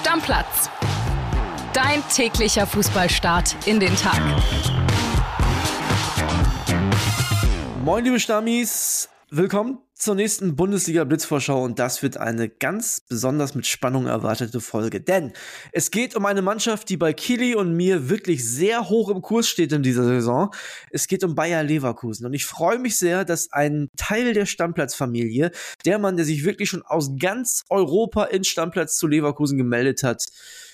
Stammplatz. Dein täglicher Fußballstart in den Tag. Moin, liebe Stammis. Willkommen zur nächsten Bundesliga-Blitzvorschau und das wird eine ganz besonders mit Spannung erwartete Folge. Denn es geht um eine Mannschaft, die bei Kili und mir wirklich sehr hoch im Kurs steht in dieser Saison. Es geht um Bayer Leverkusen und ich freue mich sehr, dass ein Teil der Stammplatzfamilie, der Mann, der sich wirklich schon aus ganz Europa in Stammplatz zu Leverkusen gemeldet hat,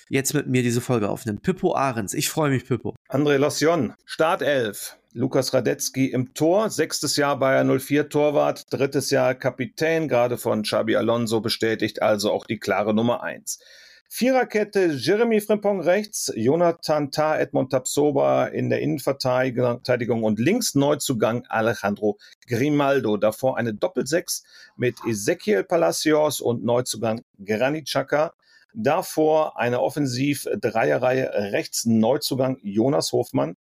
jetzt mit mir diese Folge aufnimmt. Pippo Ahrens. Ich freue mich, Pippo. André Lossion, Startelf. Lukas Radetzky im Tor, sechstes Jahr Bayer 04 Torwart, drittes Jahr Kapitän, gerade von Xabi Alonso bestätigt, also auch die klare Nummer eins. Viererkette Jeremy Frimpong rechts, Jonathan Tah, Edmond Tapsoba in der Innenverteidigung und links Neuzugang Alejandro Grimaldo. Davor eine Doppelsechs mit Ezequiel Palacios und Neuzugang Granit Xhaka. Davor eine Offensiv-Dreierreihe rechts Neuzugang Jonas Hofmann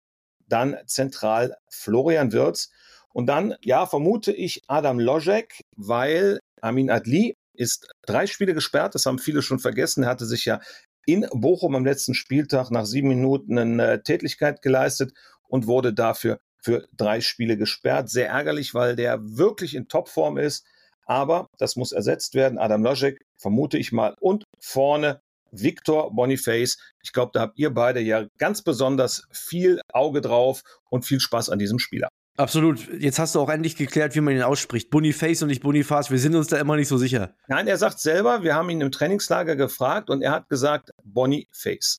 dann zentral Florian Wirz und dann, ja, vermute ich Adam Lojek, weil Amin Adli ist drei Spiele gesperrt, das haben viele schon vergessen. Er hatte sich ja in Bochum am letzten Spieltag nach sieben Minuten eine Tätigkeit geleistet und wurde dafür für drei Spiele gesperrt. Sehr ärgerlich, weil der wirklich in Topform ist. Aber das muss ersetzt werden. Adam Lojek, vermute ich mal. Und vorne Victor Boniface. Ich glaube, da habt ihr beide ja ganz besonders viel Auge drauf und viel Spaß an diesem Spieler. Absolut. Jetzt hast du auch endlich geklärt, wie man ihn ausspricht. Boniface und nicht Boniface. Wir sind uns da immer nicht so sicher. Nein, er sagt selber, wir haben ihn im Trainingslager gefragt und er hat gesagt Boniface.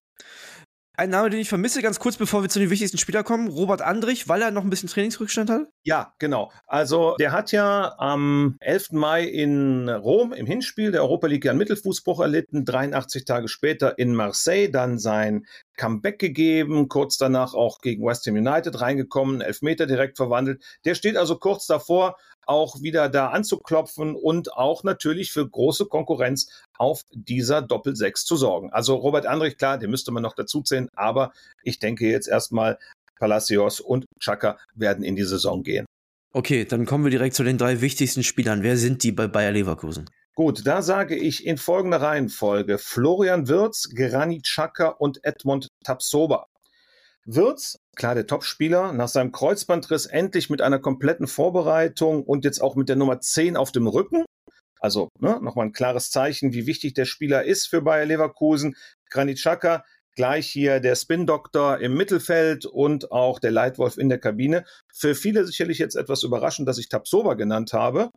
Ein Name, den ich vermisse, ganz kurz bevor wir zu den wichtigsten Spielern kommen, Robert Andrich, weil er noch ein bisschen Trainingsrückstand hat? Ja, genau. Also der hat ja am 11. Mai in Rom im Hinspiel der Europa League einen Mittelfußbruch erlitten, 83 Tage später in Marseille dann sein Comeback gegeben, kurz danach auch gegen West Ham United reingekommen, Elfmeter direkt verwandelt. Der steht also kurz davor, auch wieder da anzuklopfen und auch natürlich für große Konkurrenz auf dieser Doppelsechs zu sorgen. Also Robert Andrich, klar, den müsste man noch dazu zählen, aber ich denke jetzt erstmal Palacios und Chaka werden in die Saison gehen. Okay, dann kommen wir direkt zu den drei wichtigsten Spielern. Wer sind die bei Bayer Leverkusen? Gut, da sage ich in folgender Reihenfolge Florian Wirz, Granit Xhaka und Edmond Tapsoba. Wirtz, klar der Topspieler, nach seinem Kreuzbandriss endlich mit einer kompletten Vorbereitung und jetzt auch mit der Nummer 10 auf dem Rücken. Also ne, nochmal ein klares Zeichen, wie wichtig der Spieler ist für Bayer Leverkusen. Granit Xhaka, gleich hier der Spin-Doktor im Mittelfeld und auch der Leitwolf in der Kabine. Für viele sicherlich jetzt etwas überraschend, dass ich Tapsoba genannt habe.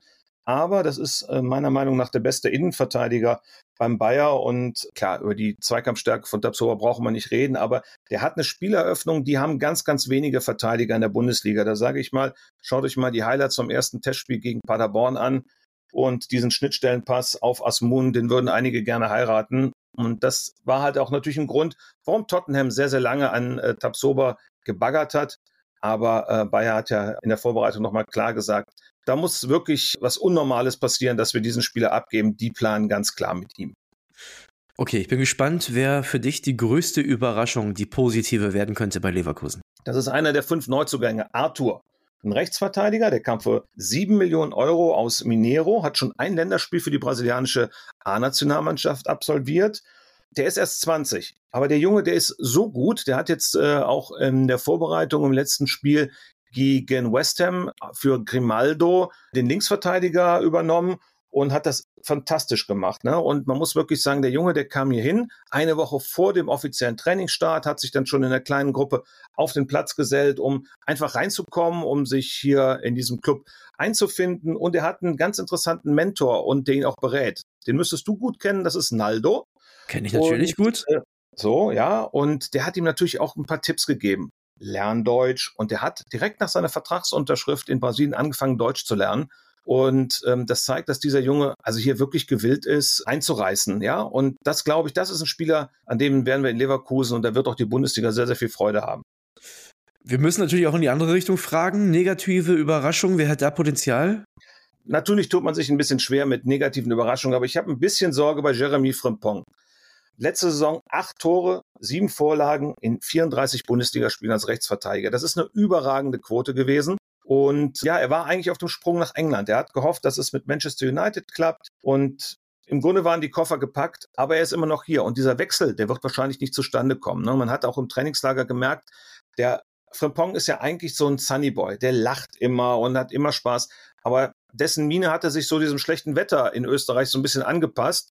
Aber das ist äh, meiner Meinung nach der beste Innenverteidiger beim Bayer. Und klar, über die Zweikampfstärke von Tapsoba brauchen wir nicht reden, aber der hat eine Spieleröffnung, die haben ganz, ganz wenige Verteidiger in der Bundesliga. Da sage ich mal, schaut euch mal die Highlights vom ersten Testspiel gegen Paderborn an. Und diesen Schnittstellenpass auf Asmun, den würden einige gerne heiraten. Und das war halt auch natürlich ein Grund, warum Tottenham sehr, sehr lange an äh, Tapsoba gebaggert hat. Aber äh, Bayer hat ja in der Vorbereitung nochmal klar gesagt, da muss wirklich was Unnormales passieren, dass wir diesen Spieler abgeben. Die planen ganz klar mit ihm. Okay, ich bin gespannt, wer für dich die größte Überraschung, die positive werden könnte bei Leverkusen. Das ist einer der fünf Neuzugänge, Arthur. Ein Rechtsverteidiger, der kam für sieben Millionen Euro aus Mineiro, hat schon ein Länderspiel für die brasilianische A-Nationalmannschaft absolviert. Der ist erst 20, aber der Junge, der ist so gut, der hat jetzt äh, auch in der Vorbereitung im letzten Spiel gegen West Ham für Grimaldo den Linksverteidiger übernommen und hat das fantastisch gemacht. Ne? Und man muss wirklich sagen, der Junge, der kam hier hin, eine Woche vor dem offiziellen Trainingsstart, hat sich dann schon in einer kleinen Gruppe auf den Platz gesellt, um einfach reinzukommen, um sich hier in diesem Club einzufinden. Und er hat einen ganz interessanten Mentor und den ihn auch berät. Den müsstest du gut kennen, das ist Naldo. Kenne ich natürlich und, gut. Äh, so, ja. Und der hat ihm natürlich auch ein paar Tipps gegeben lern Deutsch. Und er hat direkt nach seiner Vertragsunterschrift in Brasilien angefangen, Deutsch zu lernen. Und ähm, das zeigt, dass dieser Junge also hier wirklich gewillt ist, einzureißen. Ja, und das glaube ich, das ist ein Spieler, an dem werden wir in Leverkusen und da wird auch die Bundesliga sehr, sehr viel Freude haben. Wir müssen natürlich auch in die andere Richtung fragen. Negative Überraschung, wer hat da Potenzial? Natürlich tut man sich ein bisschen schwer mit negativen Überraschungen, aber ich habe ein bisschen Sorge bei Jeremy Frimpong. Letzte Saison acht Tore, sieben Vorlagen in 34 Bundesligaspielen als Rechtsverteidiger. Das ist eine überragende Quote gewesen. Und ja, er war eigentlich auf dem Sprung nach England. Er hat gehofft, dass es mit Manchester United klappt. Und Im Grunde waren die Koffer gepackt, aber er ist immer noch hier. Und dieser Wechsel, der wird wahrscheinlich nicht zustande kommen. Ne? Man hat auch im Trainingslager gemerkt, der Frimpong ist ja eigentlich so ein Sunnyboy. Der lacht immer und hat immer Spaß. Aber dessen Miene hatte sich so diesem schlechten Wetter in Österreich so ein bisschen angepasst.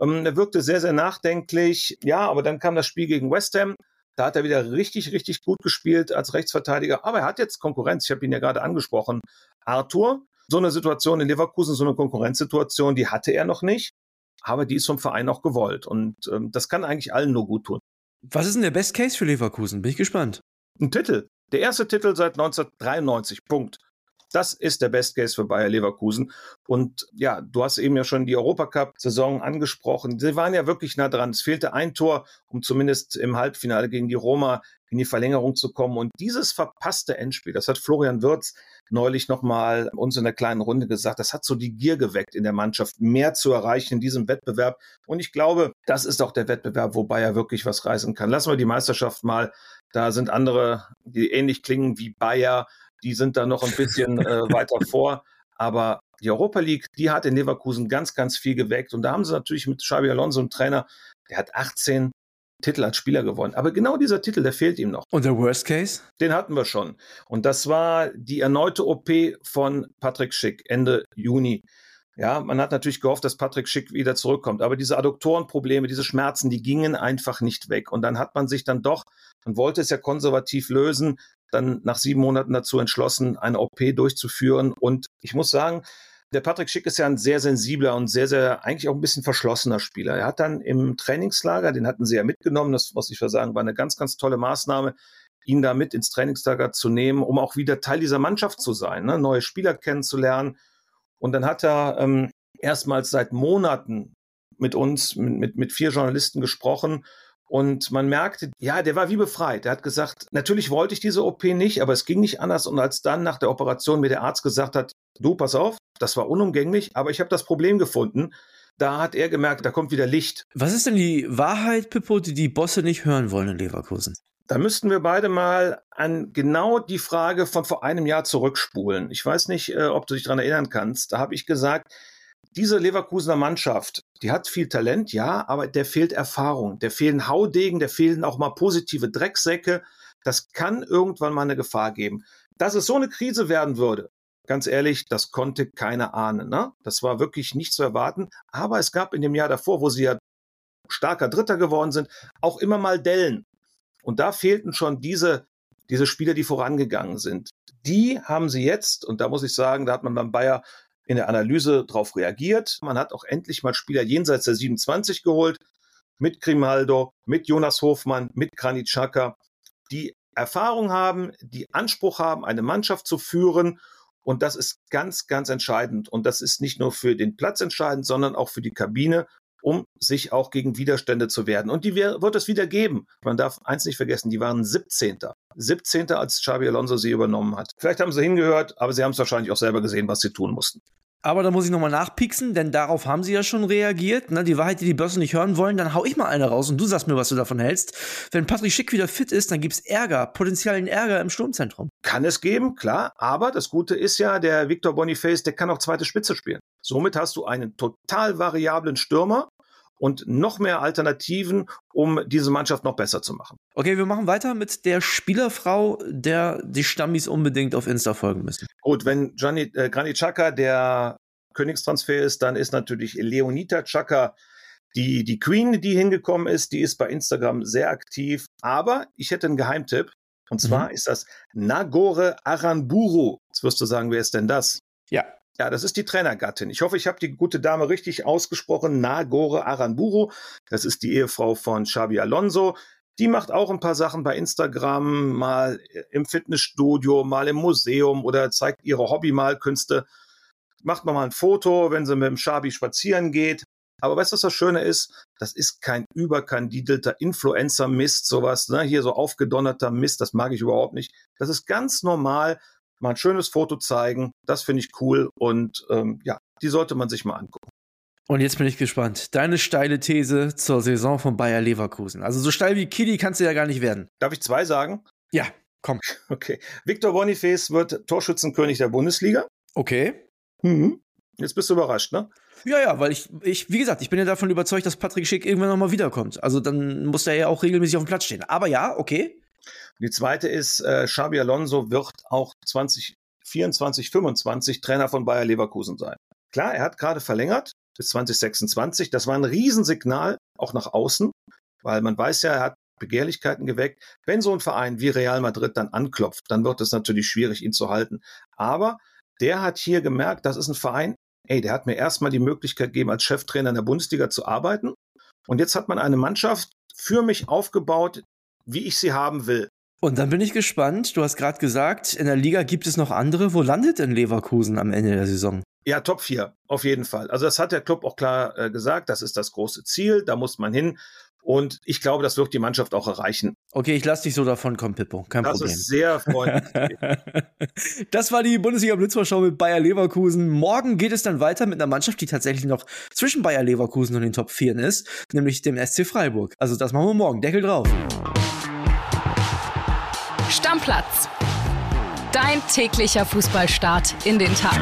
Ähm, er wirkte sehr, sehr nachdenklich. Ja, aber dann kam das Spiel gegen West Ham. Da hat er wieder richtig, richtig gut gespielt als Rechtsverteidiger. Aber er hat jetzt Konkurrenz. Ich habe ihn ja gerade angesprochen. Arthur, so eine Situation in Leverkusen, so eine Konkurrenzsituation, die hatte er noch nicht. Aber die ist vom Verein auch gewollt. Und ähm, das kann eigentlich allen nur gut tun. Was ist denn der Best Case für Leverkusen? Bin ich gespannt. Ein Titel. Der erste Titel seit 1993. Punkt. Das ist der Best Case für Bayer Leverkusen. Und ja, du hast eben ja schon die Europacup-Saison angesprochen. Sie waren ja wirklich nah dran. Es fehlte ein Tor, um zumindest im Halbfinale gegen die Roma in die Verlängerung zu kommen. Und dieses verpasste Endspiel, das hat Florian Wirz neulich nochmal uns in der kleinen Runde gesagt, das hat so die Gier geweckt in der Mannschaft, mehr zu erreichen in diesem Wettbewerb. Und ich glaube, das ist auch der Wettbewerb, wo Bayer wirklich was reißen kann. Lassen wir die Meisterschaft mal. Da sind andere, die ähnlich klingen wie Bayer die sind da noch ein bisschen äh, weiter vor. Aber die Europa League, die hat in Leverkusen ganz, ganz viel geweckt. Und da haben sie natürlich mit Xabi Alonso einen Trainer, der hat 18 Titel als Spieler gewonnen. Aber genau dieser Titel, der fehlt ihm noch. Und der Worst Case? Den hatten wir schon. Und das war die erneute OP von Patrick Schick Ende Juni. Ja, man hat natürlich gehofft, dass Patrick Schick wieder zurückkommt. Aber diese Adduktorenprobleme, diese Schmerzen, die gingen einfach nicht weg. Und dann hat man sich dann doch, man wollte es ja konservativ lösen, dann nach sieben Monaten dazu entschlossen, eine OP durchzuführen. Und ich muss sagen, der Patrick Schick ist ja ein sehr sensibler und sehr, sehr, eigentlich auch ein bisschen verschlossener Spieler. Er hat dann im Trainingslager, den hatten sie ja mitgenommen, das muss ich sagen, war eine ganz, ganz tolle Maßnahme, ihn da mit ins Trainingslager zu nehmen, um auch wieder Teil dieser Mannschaft zu sein, ne? neue Spieler kennenzulernen. Und dann hat er ähm, erstmals seit Monaten mit uns, mit, mit, mit vier Journalisten gesprochen und man merkte, ja, der war wie befreit. Er hat gesagt, natürlich wollte ich diese OP nicht, aber es ging nicht anders. Und als dann nach der Operation mir der Arzt gesagt hat, du, pass auf, das war unumgänglich, aber ich habe das Problem gefunden. Da hat er gemerkt, da kommt wieder Licht. Was ist denn die Wahrheit, Pippo, die die Bosse nicht hören wollen in Leverkusen? Da müssten wir beide mal an genau die Frage von vor einem Jahr zurückspulen. Ich weiß nicht, äh, ob du dich daran erinnern kannst. Da habe ich gesagt, diese Leverkusener Mannschaft, die hat viel Talent, ja, aber der fehlt Erfahrung, der fehlen Haudegen, der fehlen auch mal positive Drecksäcke. Das kann irgendwann mal eine Gefahr geben. Dass es so eine Krise werden würde, ganz ehrlich, das konnte keiner ahnen. Ne? Das war wirklich nicht zu erwarten. Aber es gab in dem Jahr davor, wo sie ja starker Dritter geworden sind, auch immer mal Dellen. Und da fehlten schon diese, diese Spieler, die vorangegangen sind. Die haben sie jetzt, und da muss ich sagen, da hat man beim Bayer in der Analyse darauf reagiert. Man hat auch endlich mal Spieler jenseits der 27 geholt, mit Grimaldo, mit Jonas Hofmann, mit Granit Xhaka, die Erfahrung haben, die Anspruch haben, eine Mannschaft zu führen. Und das ist ganz, ganz entscheidend. Und das ist nicht nur für den Platz entscheidend, sondern auch für die Kabine, um sich auch gegen Widerstände zu werden. Und die wird es wieder geben. Man darf eins nicht vergessen, die waren 17. 17. als Xabi Alonso sie übernommen hat. Vielleicht haben sie hingehört, aber sie haben es wahrscheinlich auch selber gesehen, was sie tun mussten. Aber da muss ich nochmal nachpieksen, denn darauf haben sie ja schon reagiert. Ne? Die Wahrheit, die die Börse nicht hören wollen, dann hau ich mal eine raus und du sagst mir, was du davon hältst. Wenn Patrick Schick wieder fit ist, dann gibt's Ärger, potenziellen Ärger im Sturmzentrum. Kann es geben, klar. Aber das Gute ist ja, der Victor Boniface, der kann auch zweite Spitze spielen. Somit hast du einen total variablen Stürmer, und noch mehr Alternativen, um diese Mannschaft noch besser zu machen. Okay, wir machen weiter mit der Spielerfrau, der die Stammis unbedingt auf Insta folgen müssen. Gut, wenn Gianni, äh, Granit Xhaka der Königstransfer ist, dann ist natürlich Leonita Chaka die, die Queen, die hingekommen ist, die ist bei Instagram sehr aktiv. Aber ich hätte einen Geheimtipp. Und zwar mhm. ist das Nagore Aranburu. Jetzt wirst du sagen, wer ist denn das? Ja. Ja, das ist die Trainergattin. Ich hoffe, ich habe die gute Dame richtig ausgesprochen. Nagore Aranburu. Das ist die Ehefrau von Xabi Alonso. Die macht auch ein paar Sachen bei Instagram, mal im Fitnessstudio, mal im Museum oder zeigt ihre Hobbymalkünste. Macht man mal ein Foto, wenn sie mit dem Xabi spazieren geht. Aber weißt du, was das Schöne ist? Das ist kein überkandidelter Influencer-Mist, sowas, ne? Hier so aufgedonnerter Mist, das mag ich überhaupt nicht. Das ist ganz normal mal ein schönes Foto zeigen. Das finde ich cool und ähm, ja, die sollte man sich mal angucken. Und jetzt bin ich gespannt. Deine steile These zur Saison von Bayer Leverkusen. Also so steil wie Kili kannst du ja gar nicht werden. Darf ich zwei sagen? Ja, komm. Okay. Victor Boniface wird Torschützenkönig der Bundesliga. Okay. Mhm. Jetzt bist du überrascht, ne? Ja, ja, weil ich, ich, wie gesagt, ich bin ja davon überzeugt, dass Patrick Schick irgendwann nochmal wiederkommt. Also dann muss er ja auch regelmäßig auf dem Platz stehen. Aber ja, okay. Die zweite ist, äh, Xabi Alonso wird auch 2024, 25 Trainer von Bayer Leverkusen sein. Klar, er hat gerade verlängert bis 2026. Das war ein Riesensignal auch nach außen, weil man weiß ja, er hat Begehrlichkeiten geweckt. Wenn so ein Verein wie Real Madrid dann anklopft, dann wird es natürlich schwierig, ihn zu halten. Aber der hat hier gemerkt, das ist ein Verein, ey, der hat mir erstmal die Möglichkeit gegeben, als Cheftrainer in der Bundesliga zu arbeiten. Und jetzt hat man eine Mannschaft für mich aufgebaut, wie ich sie haben will. Und dann bin ich gespannt. Du hast gerade gesagt, in der Liga gibt es noch andere. Wo landet denn Leverkusen am Ende der Saison? Ja, Top 4, auf jeden Fall. Also das hat der Club auch klar äh, gesagt, das ist das große Ziel, da muss man hin. Und ich glaube, das wird die Mannschaft auch erreichen. Okay, ich lasse dich so davon kommen, Pippo. Kein das Problem. Das ist sehr freundlich. das war die Bundesliga Blitzvorschau mit Bayer Leverkusen. Morgen geht es dann weiter mit einer Mannschaft, die tatsächlich noch zwischen Bayer Leverkusen und den Top 4 ist, nämlich dem SC Freiburg. Also das machen wir morgen. Deckel drauf. Stammplatz. Dein täglicher Fußballstart in den Tag.